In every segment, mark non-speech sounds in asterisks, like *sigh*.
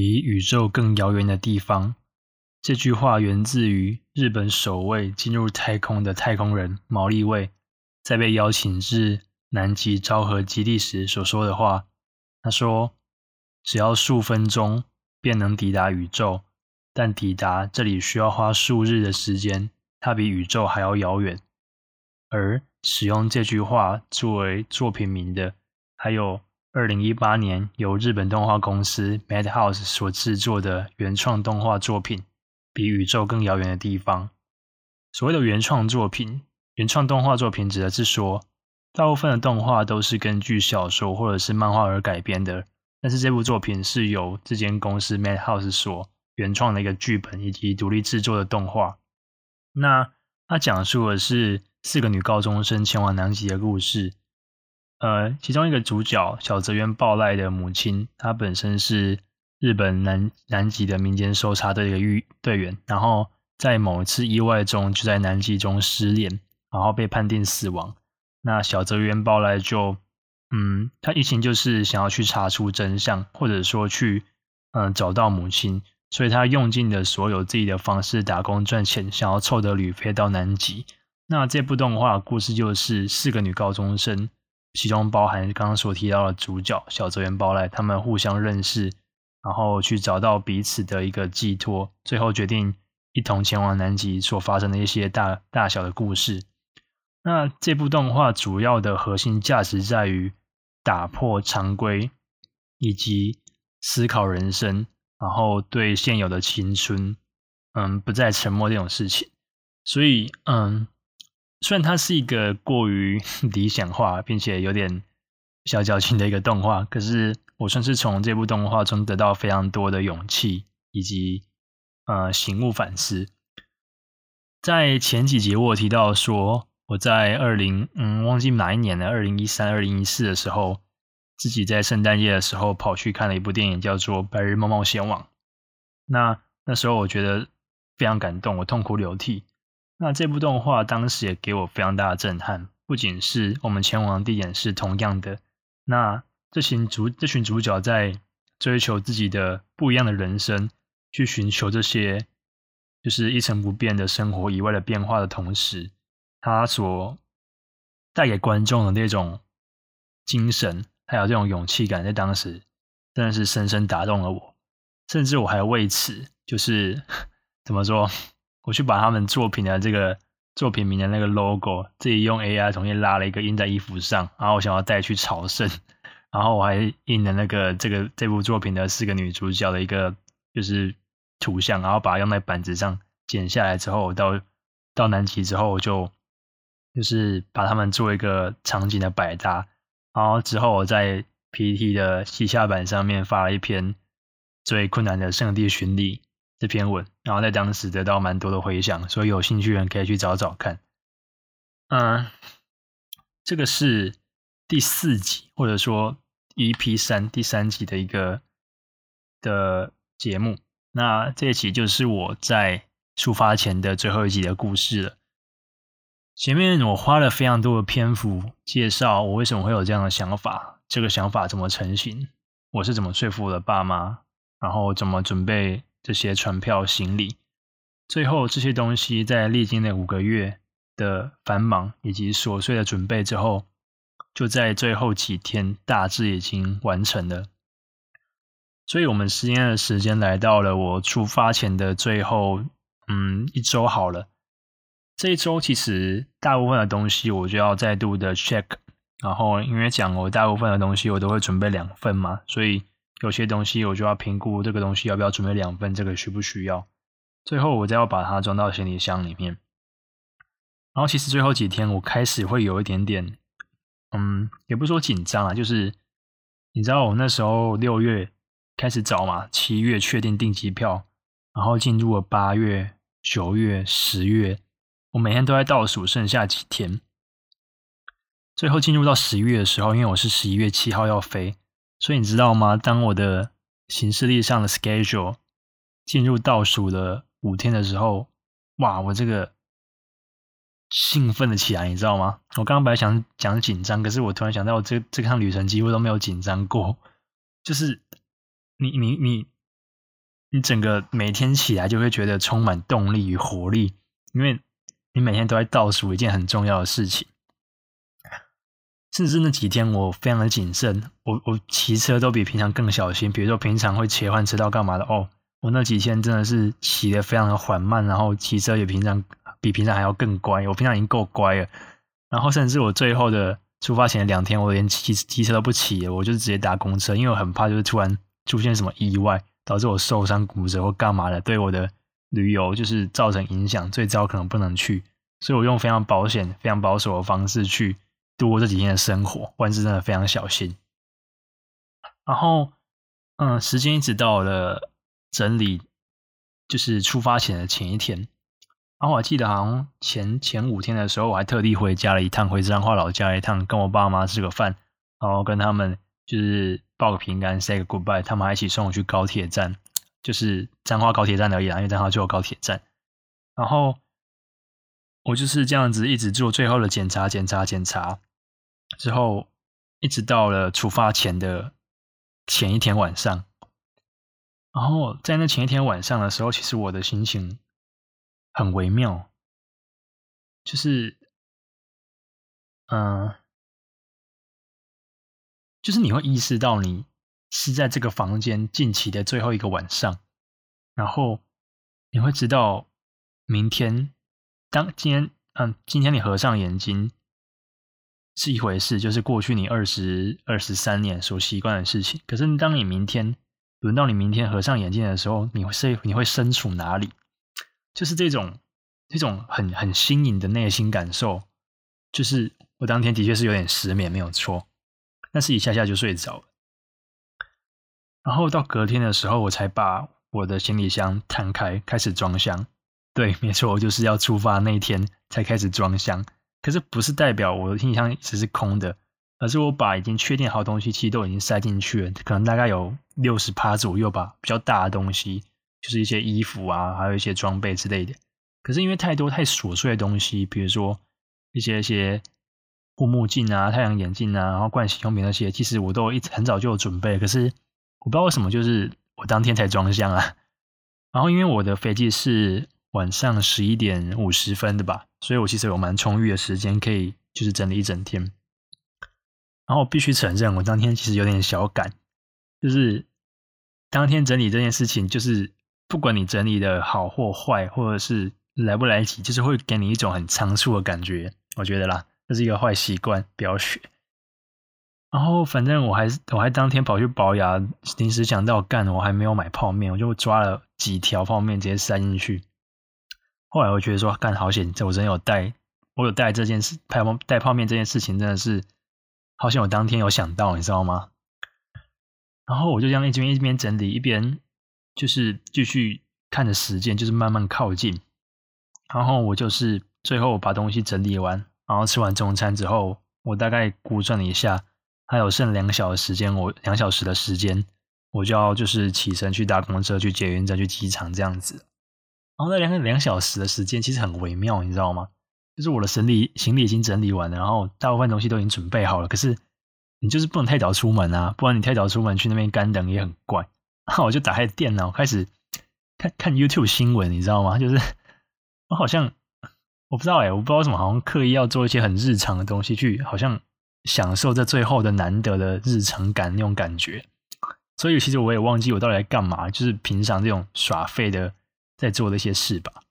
比宇宙更遥远的地方。这句话源自于日本首位进入太空的太空人毛利卫，在被邀请至南极昭和基地时所说的话。他说：“只要数分钟便能抵达宇宙，但抵达这里需要花数日的时间，它比宇宙还要遥远。”而使用这句话作为作品名的，还有二零一八年由日本动画公司 Madhouse 所制作的原创动画作品。比宇宙更遥远的地方。所谓的原创作品、原创动画作品，指的是说，大部分的动画都是根据小说或者是漫画而改编的。但是这部作品是由这间公司 Madhouse 所原创的一个剧本以及独立制作的动画。那它讲述的是四个女高中生前往南极的故事。呃，其中一个主角小泽原爆赖的母亲，她本身是。日本南南极的民间搜查队的队员，然后在某一次意外中就在南极中失联，然后被判定死亡。那小泽原爆赖就，嗯，他一心就是想要去查出真相，或者说去，嗯，找到母亲，所以他用尽了所有自己的方式打工赚钱，想要凑得旅费到南极。那这部动画故事就是四个女高中生，其中包含刚刚所提到的主角小泽圆爆濑，他们互相认识。然后去找到彼此的一个寄托，最后决定一同前往南极所发生的一些大大小的故事。那这部动画主要的核心价值在于打破常规，以及思考人生，然后对现有的青春，嗯，不再沉默这种事情。所以，嗯，虽然它是一个过于 *laughs* 理想化，并且有点小矫情的一个动画，可是。我算是从这部动画中得到非常多的勇气，以及呃醒悟反思。在前几集我有提到说，我在二零嗯忘记哪一年了，二零一三、二零一四的时候，自己在圣诞夜的时候跑去看了一部电影，叫做《白日梦冒险王》。那那时候我觉得非常感动，我痛哭流涕。那这部动画当时也给我非常大的震撼，不仅是我们前往的地点是同样的，那。这群主这群主角在追求自己的不一样的人生，去寻求这些就是一成不变的生活以外的变化的同时，他所带给观众的那种精神，还有这种勇气感，在当时真的是深深打动了我。甚至我还为此，就是 *laughs* 怎么说，我去把他们作品的这个作品名的那个 logo，自己用 AI 重新拉了一个印在衣服上，然后我想要带去朝圣。然后我还印了那个这个这部作品的四个女主角的一个就是图像，然后把它用在板子上剪下来之后，到到南极之后我就就是把它们做一个场景的百搭。然后之后我在 PPT 的西洽版上面发了一篇最困难的圣地巡礼这篇文，然后在当时得到蛮多的回响，所以有兴趣的人可以去找找看。嗯，这个是。第四集，或者说 EP 三第三集的一个的节目，那这一集就是我在出发前的最后一集的故事了。前面我花了非常多的篇幅介绍我为什么会有这样的想法，这个想法怎么成型，我是怎么说服我的爸妈，然后怎么准备这些船票行李，最后这些东西在历经了五个月的繁忙以及琐碎的准备之后。就在最后几天，大致已经完成了。所以，我们实验的时间来到了我出发前的最后，嗯，一周好了。这一周其实大部分的东西我就要再度的 check，然后因为讲我大部分的东西我都会准备两份嘛，所以有些东西我就要评估这个东西要不要准备两份，这个需不需要。最后，我再要把它装到行李箱里面。然后，其实最后几天我开始会有一点点。嗯，也不是说紧张啊，就是你知道我那时候六月开始找嘛，七月确定订机票，然后进入了八月、九月、十月，我每天都在倒数剩下几天。最后进入到十一月的时候，因为我是十一月七号要飞，所以你知道吗？当我的行事历上的 schedule 进入倒数的五天的时候，哇，我这个。兴奋了起来，你知道吗？我刚刚本来想讲紧张，可是我突然想到，我这这趟旅程几乎都没有紧张过。就是你你你你整个每天起来就会觉得充满动力与活力，因为你每天都在倒数一件很重要的事情。甚至那几天我非常的谨慎，我我骑车都比平常更小心。比如说平常会切换车道干嘛的哦，我那几天真的是骑得非常的缓慢，然后骑车也平常比平常还要更乖。我平常已经够乖了，然后甚至我最后的出发前两天，我连骑骑车都不骑了，我就直接搭公车，因为我很怕就是突然出现什么意外，导致我受伤骨折或干嘛的，对我的旅游就是造成影响，最糟可能不能去，所以我用非常保险、非常保守的方式去。度过这几天的生活，万事真的非常小心。然后，嗯，时间一直到了整理，就是出发前的前一天。然后我还记得，好像前前五天的时候，我还特地回家了一趟，回彰化老家一趟，跟我爸妈吃个饭，然后跟他们就是报个平安，say goodbye。他们还一起送我去高铁站，就是彰化高铁站而已啦，因为彰化就有高铁站。然后我就是这样子一直做最后的检查，检查，检查。之后，一直到了出发前的前一天晚上，然后在那前一天晚上的时候，其实我的心情很微妙，就是，嗯，就是你会意识到你是在这个房间近期的最后一个晚上，然后你会知道明天，当今天，嗯，今天你合上眼睛。是一回事，就是过去你二十二十三年所习惯的事情。可是当你明天轮到你明天合上眼睛的时候，你会是你会身处哪里？就是这种这种很很新颖的内心感受。就是我当天的确是有点失眠，没有错，但是一下下就睡着了。然后到隔天的时候，我才把我的行李箱摊开，开始装箱。对，没错，我就是要出发那一天才开始装箱。可是不是代表我的行李箱只是空的，而是我把已经确定好东西，其实都已经塞进去了，可能大概有六十趴左右吧，比较大的东西，就是一些衣服啊，还有一些装备之类的。可是因为太多太琐碎的东西，比如说一些一些护目镜啊、太阳眼镜啊，然后盥洗用品那些，其实我都一直很早就有准备。可是我不知道为什么，就是我当天才装箱啊。然后因为我的飞机是晚上十一点五十分的吧。所以我其实有蛮充裕的时间，可以就是整理一整天。然后必须承认，我当天其实有点小赶，就是当天整理这件事情，就是不管你整理的好或坏，或者是来不来得及，就是会给你一种很仓促的感觉。我觉得啦，这是一个坏习惯，不要学。然后反正我还是我还当天跑去保养，临时想到干，我还没有买泡面，我就抓了几条泡面直接塞进去。后来我觉得说干好险，这我真有带，我有带这件事，带泡带泡面这件事情真的是好险，我当天有想到，你知道吗？然后我就这样一边一边整理，一边就是继续看着时间，就是慢慢靠近。然后我就是最后把东西整理完，然后吃完中餐之后，我大概估算了一下，还有剩两小时时间，我两小时的时间，我就要就是起身去搭公车去捷运站去机场这样子。然后那两个两小时的时间其实很微妙，你知道吗？就是我的行李行李已经整理完了，然后大部分东西都已经准备好了。可是你就是不能太早出门啊，不然你太早出门去那边干等也很怪。然后我就打开电脑开始看看 YouTube 新闻，你知道吗？就是我好像我不知道哎，我不知道为什么好像刻意要做一些很日常的东西，去好像享受这最后的难得的日常感那种感觉。所以其实我也忘记我到底在干嘛，就是平常这种耍废的。在做的一些事吧。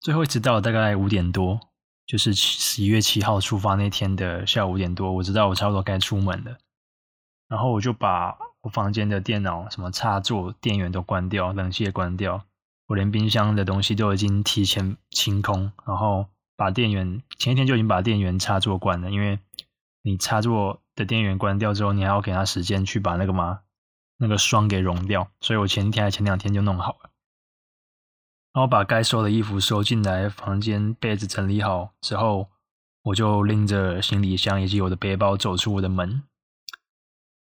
最后一直到大概五点多，就是十一月七号出发那天的下午五点多，我知道我差不多该出门了。然后我就把我房间的电脑、什么插座、电源都关掉，冷气也关掉，我连冰箱的东西都已经提前清空。然后把电源前一天就已经把电源插座关了，因为你插座的电源关掉之后，你还要给他时间去把那个嘛那个霜给融掉，所以我前一天还前两天就弄好了。然后把该收的衣服收进来，房间被子整理好之后，我就拎着行李箱以及我的背包走出我的门。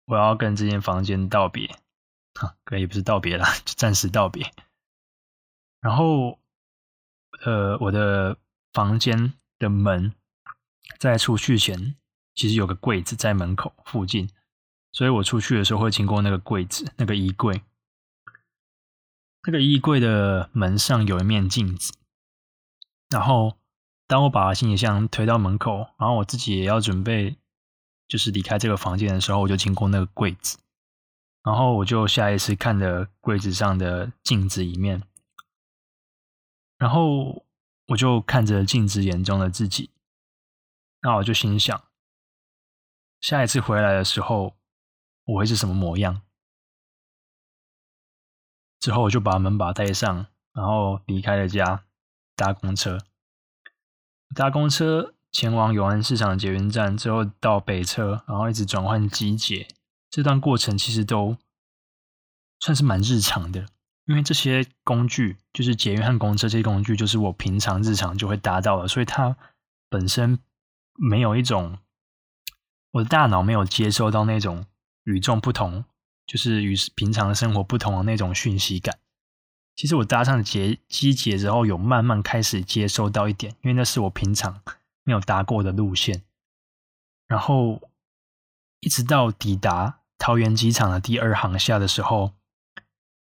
我要跟这间房间道别，哈，可以不是道别啦，就暂时道别。然后，呃，我的房间的门在出去前，其实有个柜子在门口附近，所以我出去的时候会经过那个柜子，那个衣柜。那个衣柜的门上有一面镜子，然后当我把行李箱推到门口，然后我自己也要准备就是离开这个房间的时候，我就经过那个柜子，然后我就下意识看着柜子上的镜子一面，然后我就看着镜子眼中的自己，那我就心想，下一次回来的时候我会是什么模样？之后我就把门把带上，然后离开了家，搭公车。搭公车前往永安市场捷运站，之后到北车，然后一直转换机捷。这段过程其实都算是蛮日常的，因为这些工具就是捷运和公车这些工具，就是我平常日常就会搭到的，所以它本身没有一种我的大脑没有接收到那种与众不同。就是与平常的生活不同的那种讯息感。其实我搭上捷机捷之后，有慢慢开始接收到一点，因为那是我平常没有搭过的路线。然后一直到抵达桃园机场的第二航厦的时候，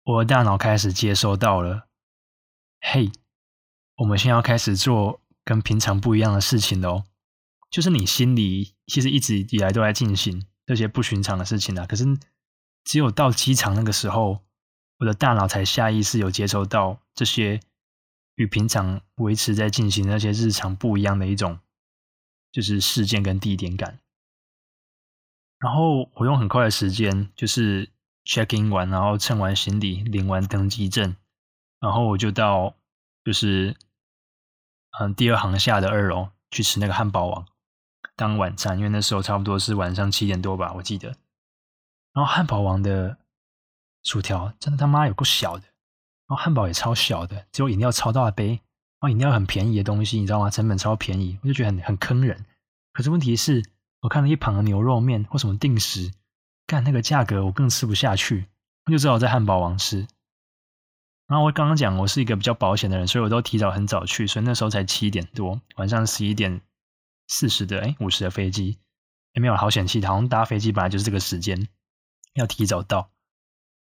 我的大脑开始接收到了：嘿，我们现在要开始做跟平常不一样的事情喽。就是你心里其实一直以来都在进行这些不寻常的事情啊，可是。只有到机场那个时候，我的大脑才下意识有接收到这些与平常维持在进行那些日常不一样的一种，就是事件跟地点感。然后我用很快的时间，就是 check in 完，然后称完行李，领完登机证，然后我就到就是嗯第二航下的二楼去吃那个汉堡王当晚餐，因为那时候差不多是晚上七点多吧，我记得。然后汉堡王的薯条真的他妈有够小的，然后汉堡也超小的，只有饮料超大杯，然后饮料很便宜的东西，你知道吗？成本超便宜，我就觉得很很坑人。可是问题是，我看了一旁的牛肉面或什么定食，干那个价格我更吃不下去，我就只好在汉堡王吃。然后我刚刚讲我是一个比较保险的人，所以我都提早很早去，所以那时候才七点多，晚上十一点四十的哎五十的飞机也没有好险气，好像搭飞机本来就是这个时间。要提早到，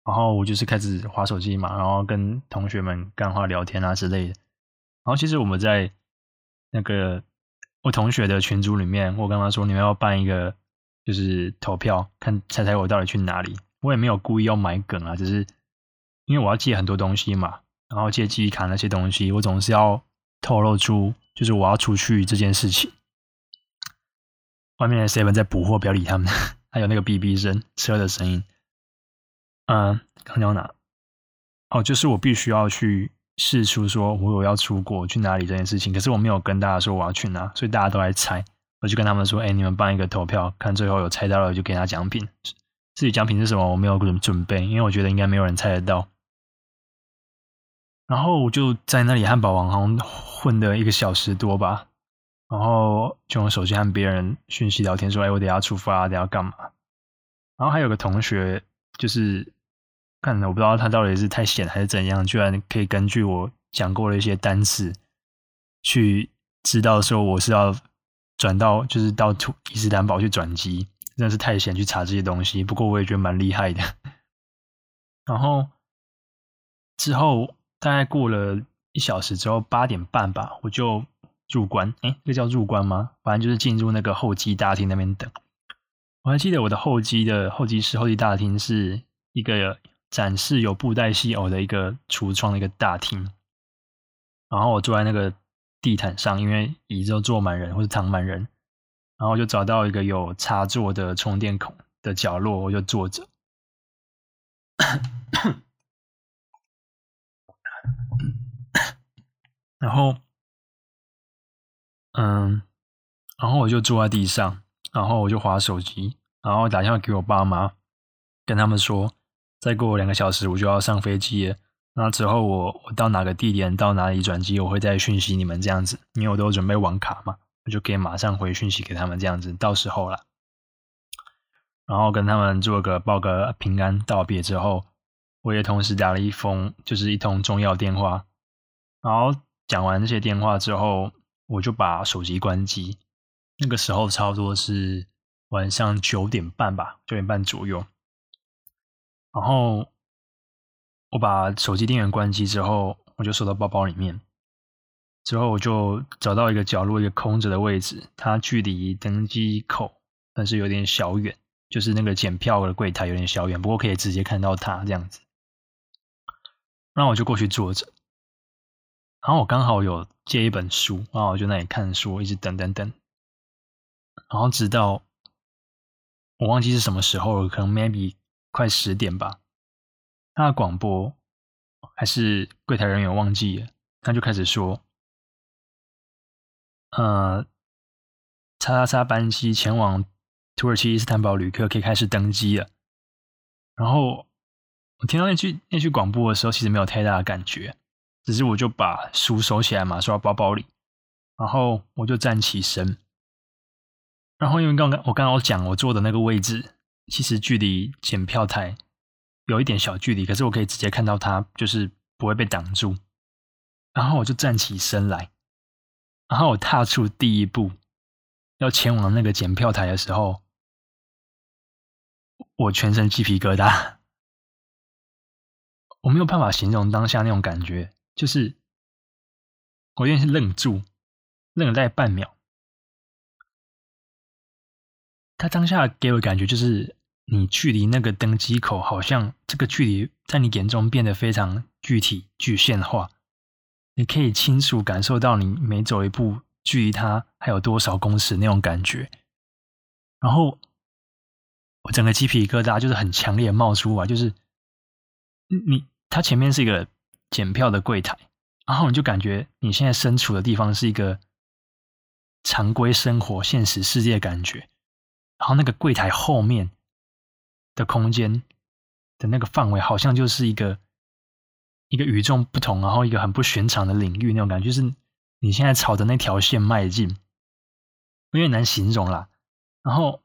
然后我就是开始滑手机嘛，然后跟同学们干话聊天啊之类的。然后其实我们在那个我同学的群组里面，我跟他说，你们要办一个就是投票，看猜猜我到底去哪里。我也没有故意要买梗啊，只是因为我要借很多东西嘛，然后借记忆卡那些东西，我总是要透露出就是我要出去这件事情。外面的 seven 在补货，不要理他们。还有那个哔哔声，车的声音。嗯，刚讲哪？哦，就是我必须要去试出说我有要出国去哪里这件事情，可是我没有跟大家说我要去哪，所以大家都来猜。我就跟他们说：“哎，你们办一个投票，看最后有猜到了就给他奖品。至于奖品是什么，我没有准准备，因为我觉得应该没有人猜得到。”然后我就在那里汉堡王好像混了一个小时多吧。然后就用手机和别人讯息聊天，说：“哎，我等下出发，等下干嘛？”然后还有个同学，就是看我不知道他到底是太闲还是怎样，居然可以根据我讲过的一些单词，去知道说我是要转到就是到土伊斯坦堡去转机，真的是太闲去查这些东西。不过我也觉得蛮厉害的。*laughs* 然后之后大概过了一小时之后，八点半吧，我就。入关，哎，这叫入关吗？反正就是进入那个候机大厅那边等。我还记得我的候机的候机室、候机大厅是一个展示有布袋戏偶的一个橱窗的一个大厅。然后我坐在那个地毯上，因为椅子都坐满人或者躺满人，然后就找到一个有插座的充电孔的角落，我就坐着。*coughs* 然后。嗯，然后我就坐在地上，然后我就滑手机，然后打电话给我爸妈，跟他们说，再过两个小时我就要上飞机了。那之后我我到哪个地点，到哪里转机，我会再讯息你们这样子，因为我都准备网卡嘛，我就可以马上回讯息给他们这样子。到时候了，然后跟他们做个报个平安道别之后，我也同时打了一封，就是一通重要电话。然后讲完这些电话之后。我就把手机关机，那个时候差不多是晚上九点半吧，九点半左右。然后我把手机电源关机之后，我就收到包包里面。之后我就找到一个角落，一个空着的位置，它距离登机口但是有点小远，就是那个检票的柜台有点小远，不过可以直接看到它这样子。那我就过去坐着，然后我刚好有借一本书，然后我就那里看书，一直等等等，然后直到我忘记是什么时候了，可能 maybe 快十点吧。他的广播还是柜台人员忘记了，他就开始说：“呃，叉叉叉班机前往土耳其伊斯坦堡旅客可以开始登机了。”然后。我听到那句那句广播的时候，其实没有太大的感觉，只是我就把书收起来嘛，收到包包里，然后我就站起身，然后因为刚刚我刚刚讲我坐的那个位置，其实距离检票台有一点小距离，可是我可以直接看到它，就是不会被挡住，然后我就站起身来，然后我踏出第一步，要前往那个检票台的时候，我全身鸡皮疙瘩。*laughs* 我没有办法形容当下那种感觉，就是我愿意是愣住，愣了大概半秒。他当下给我感觉就是，你距离那个登机口，好像这个距离在你眼中变得非常具体、具现化。你可以清楚感受到你每走一步，距离它还有多少公尺那种感觉。然后我整个鸡皮疙瘩就是很强烈冒出来，就是你。它前面是一个检票的柜台，然后你就感觉你现在身处的地方是一个常规生活、现实世界感觉，然后那个柜台后面的空间的那个范围，好像就是一个一个与众不同，然后一个很不寻常的领域那种感觉，就是你现在朝着那条线迈进，有点难形容啦。然后，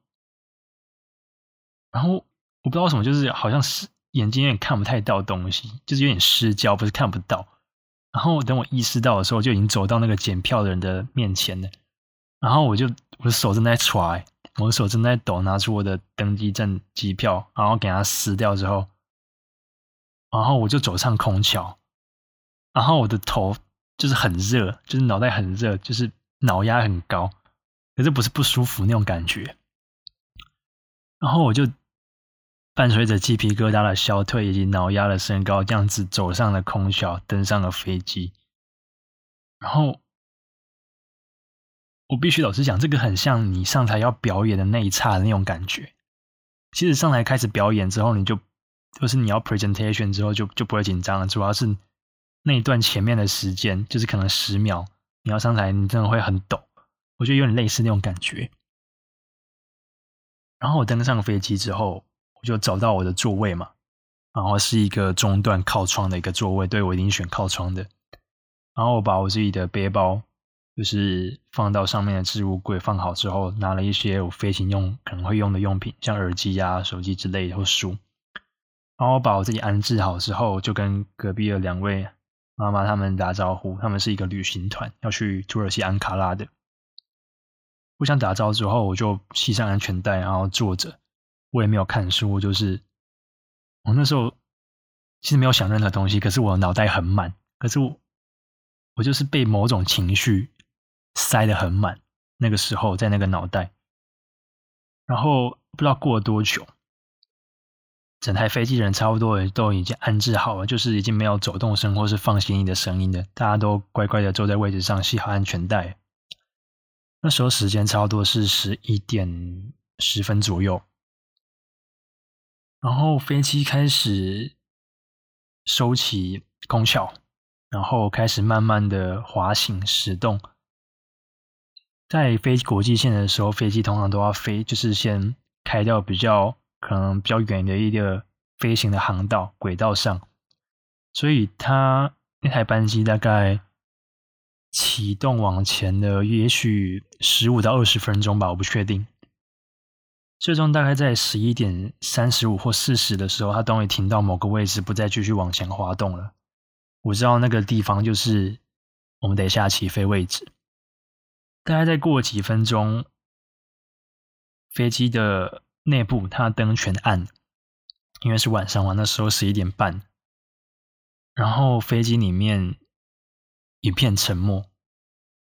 然后我不知道为什么，就是好像是。眼睛有点看不太到东西，就是有点失焦，不是看不到。然后等我意识到的时候，就已经走到那个检票的人的面前了。然后我就我的手正在揣，我的手正在抖，拿出我的登机证机票，然后给它撕掉之后，然后我就走上空桥。然后我的头就是很热，就是脑袋很热，就是脑压很高，可是不是不舒服那种感觉。然后我就。伴随着鸡皮疙瘩的消退以及脑压的升高，这样子走上了空桥，登上了飞机。然后，我必须老实讲，这个很像你上台要表演的那一刹的那种感觉。其实上台开始表演之后，你就就是你要 presentation 之后就就不会紧张了。主要是那一段前面的时间，就是可能十秒，你要上台，你真的会很抖。我觉得有点类似那种感觉。然后我登上飞机之后。就找到我的座位嘛，然后是一个中段靠窗的一个座位，对，我一定选靠窗的。然后我把我自己的背包，就是放到上面的置物柜放好之后，拿了一些我飞行用可能会用的用品，像耳机啊、手机之类的或书。然后把我自己安置好之后，就跟隔壁的两位妈妈他们打招呼，他们是一个旅行团，要去土耳其安卡拉的。互相打招呼之后，我就系上安全带，然后坐着。我也没有看书，就是我那时候其实没有想任何东西，可是我脑袋很满，可是我我就是被某种情绪塞得很满。那个时候在那个脑袋，然后不知道过了多久，整台飞机人差不多也都已经安置好了，就是已经没有走动声或是放行李的声音了，大家都乖乖的坐在位置上系好安全带。那时候时间差不多是十一点十分左右。然后飞机开始收起空桥，然后开始慢慢的滑行驶动。在飞国际线的时候，飞机通常都要飞，就是先开到比较可能比较远的一个飞行的航道轨道上，所以它那台班机大概启动往前的，也许十五到二十分钟吧，我不确定。最终大概在十一点三十五或四十的时候，它终于停到某个位置，不再继续往前滑动了。我知道那个地方就是我们等一下起飞位置。大概再过几分钟，飞机的内部它灯全暗，因为是晚上嘛，那时候十一点半。然后飞机里面一片沉默，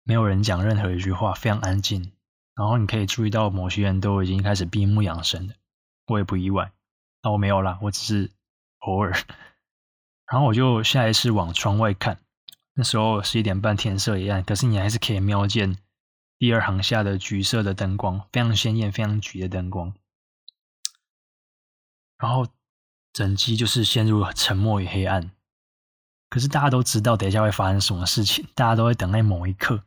没有人讲任何一句话，非常安静。然后你可以注意到，某些人都已经开始闭目养神了，我也不意外。那我没有啦，我只是偶尔。*laughs* 然后我就下意识往窗外看，那时候十一点半，天色一暗，可是你还是可以瞄见第二行下的橘色的灯光，非常鲜艳、非常橘的灯光。然后整机就是陷入沉默与黑暗。可是大家都知道等一下会发生什么事情，大家都会等待某一刻。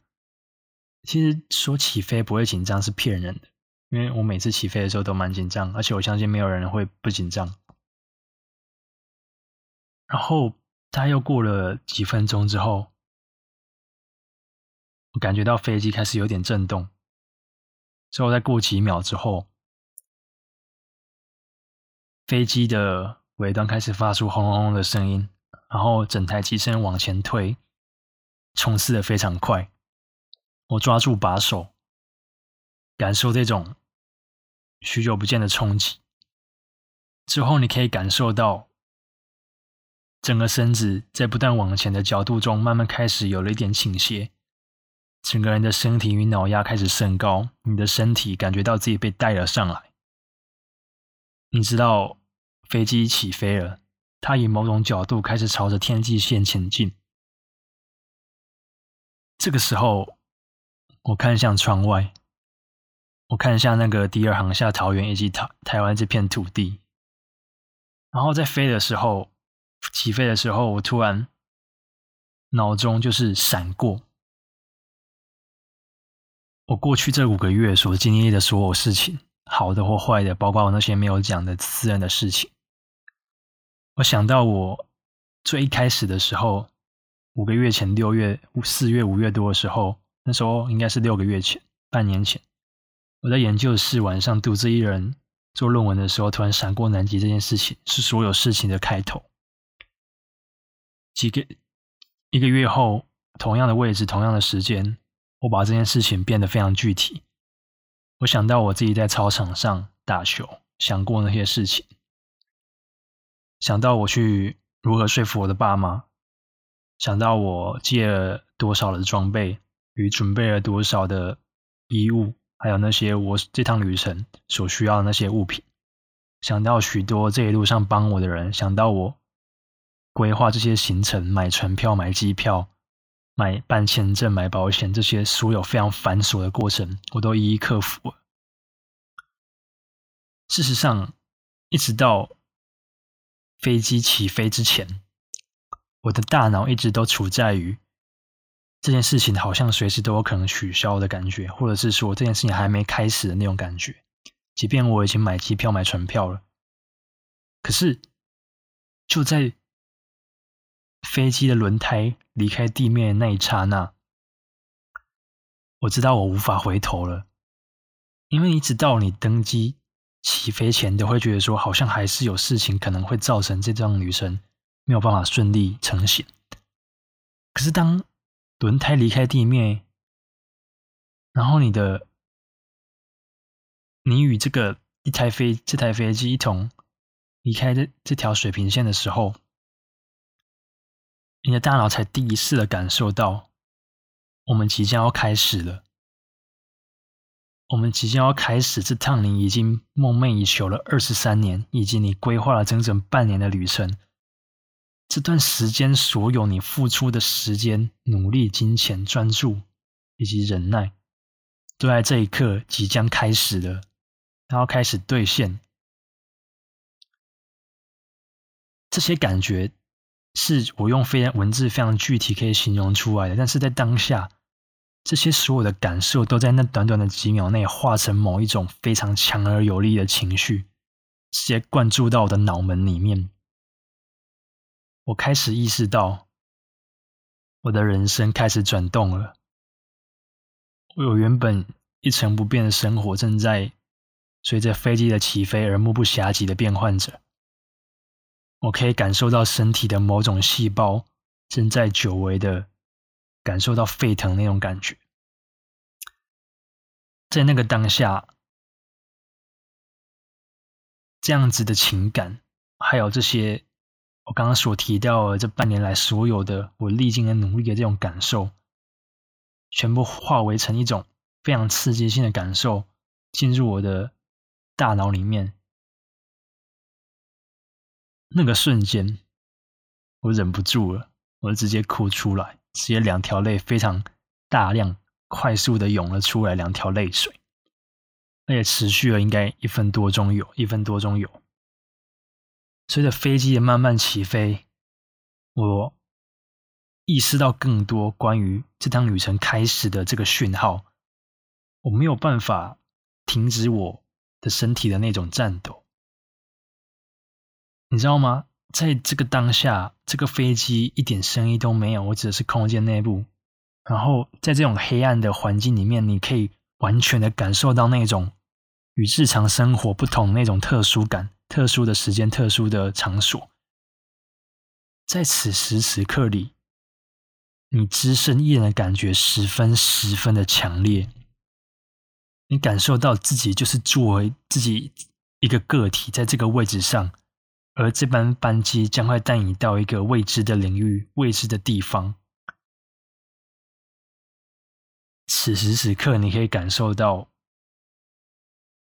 其实说起飞不会紧张是骗人的，因为我每次起飞的时候都蛮紧张，而且我相信没有人会不紧张。然后他又过了几分钟之后，我感觉到飞机开始有点震动。之后再过几秒之后，飞机的尾端开始发出轰隆隆的声音，然后整台机身往前推，冲刺的非常快。我抓住把手，感受这种许久不见的冲击。之后你可以感受到。整个身子在不断往前的角度中，慢慢开始有了一点倾斜，整个人的身体与脑压开始升高，你的身体感觉到自己被带了上来。你知道飞机起飞了，它以某种角度开始朝着天际线前进。这个时候，我看向窗外，我看向那个第二航厦桃园以及台台湾这片土地，然后在飞的时候。起飞的时候，我突然脑中就是闪过我过去这五个月所经历的所有事情，好的或坏的，包括我那些没有讲的私人的事情。我想到我最一开始的时候，五个月前，六月、四月、五月多的时候，那时候应该是六个月前，半年前，我在研究室晚上独自一人做论文的时候，突然闪过南极这件事情，是所有事情的开头。几个一个月后，同样的位置，同样的时间，我把这件事情变得非常具体。我想到我自己在操场上打球，想过那些事情，想到我去如何说服我的爸妈，想到我借了多少的装备与准备了多少的衣物，还有那些我这趟旅程所需要的那些物品，想到许多这一路上帮我的人，想到我。规划这些行程，买船票、买机票、买办签证、买保险，这些所有非常繁琐的过程，我都一一克服了。事实上，一直到飞机起飞之前，我的大脑一直都处在于这件事情好像随时都有可能取消的感觉，或者是说这件事情还没开始的那种感觉。即便我已经买机票、买船票了，可是就在飞机的轮胎离开地面的那一刹那，我知道我无法回头了，因为一直到你登机起飞前，都会觉得说好像还是有事情可能会造成这趟旅程没有办法顺利成行。可是当轮胎离开地面，然后你的你与这个一台飞这台飞机一同离开这这条水平线的时候。你的大脑才第一次的感受到，我们即将要开始了。我们即将要开始这趟你已经梦寐以求了二十三年，以及你规划了整整半年的旅程。这段时间，所有你付出的时间、努力、金钱、专注以及忍耐，都在这一刻即将开始了，然后开始兑现。这些感觉。是我用非常文字非常具体可以形容出来的，但是在当下，这些所有的感受都在那短短的几秒内化成某一种非常强而有力的情绪，直接灌注到我的脑门里面。我开始意识到，我的人生开始转动了。我有原本一成不变的生活，正在随着飞机的起飞而目不暇给的变换着。我可以感受到身体的某种细胞正在久违的感受到沸腾那种感觉，在那个当下，这样子的情感，还有这些我刚刚所提到的这半年来所有的我历经的努力的这种感受，全部化为成一种非常刺激性的感受，进入我的大脑里面。那个瞬间，我忍不住了，我直接哭出来，直接两条泪非常大量、快速的涌了出来，两条泪水，而且持续了应该一分多钟有，一分多钟有。随着飞机的慢慢起飞，我意识到更多关于这趟旅程开始的这个讯号。我没有办法停止我的身体的那种颤抖，你知道吗？在这个当下，这个飞机一点声音都没有，我指的是空间内部。然后在这种黑暗的环境里面，你可以完全的感受到那种与日常生活不同那种特殊感。特殊的时间，特殊的场所，在此时此刻里，你只身一人的感觉十分十分的强烈。你感受到自己就是作为自己一个个体在这个位置上，而这班班机将会带你到一个未知的领域、未知的地方。此时此刻，你可以感受到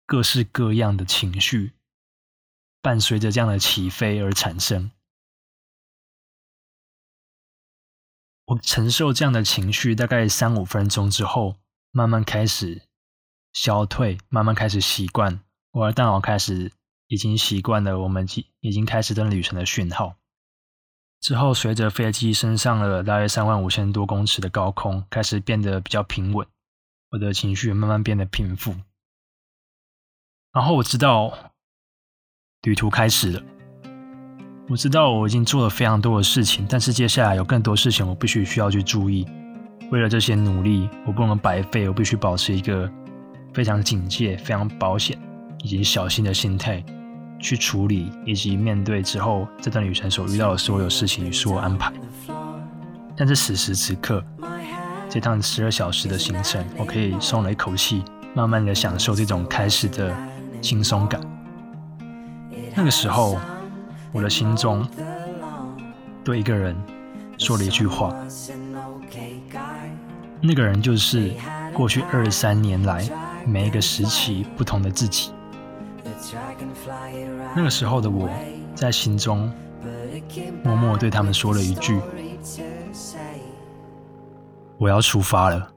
各式各样的情绪。伴随着这样的起飞而产生，我承受这样的情绪大概三五分钟之后，慢慢开始消退，慢慢开始习惯，我的大脑开始已经习惯了我们已经开始的旅程的讯号。之后，随着飞机升上了大约三万五千多公尺的高空，开始变得比较平稳，我的情绪慢慢变得平复。然后我知道。旅途开始了，我知道我已经做了非常多的事情，但是接下来有更多事情我必须需要去注意。为了这些努力，我不能白费，我必须保持一个非常警戒、非常保险以及小心的心态去处理以及面对之后这段旅程所遇到的所有事情与所有安排。但是此时此刻，这趟十二小时的行程，我可以松了一口气，慢慢的享受这种开始的轻松感。那个时候，我的心中对一个人说了一句话。那个人就是过去二三年来每一个时期不同的自己。那个时候的我在心中默默对他们说了一句：“我要出发了。”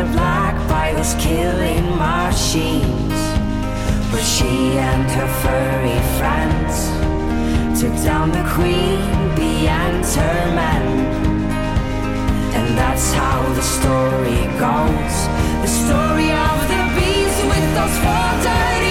the black vitals killing machines. But she and her furry friends took down the queen beyond her men. And that's how the story goes. The story of the bees with those four dirty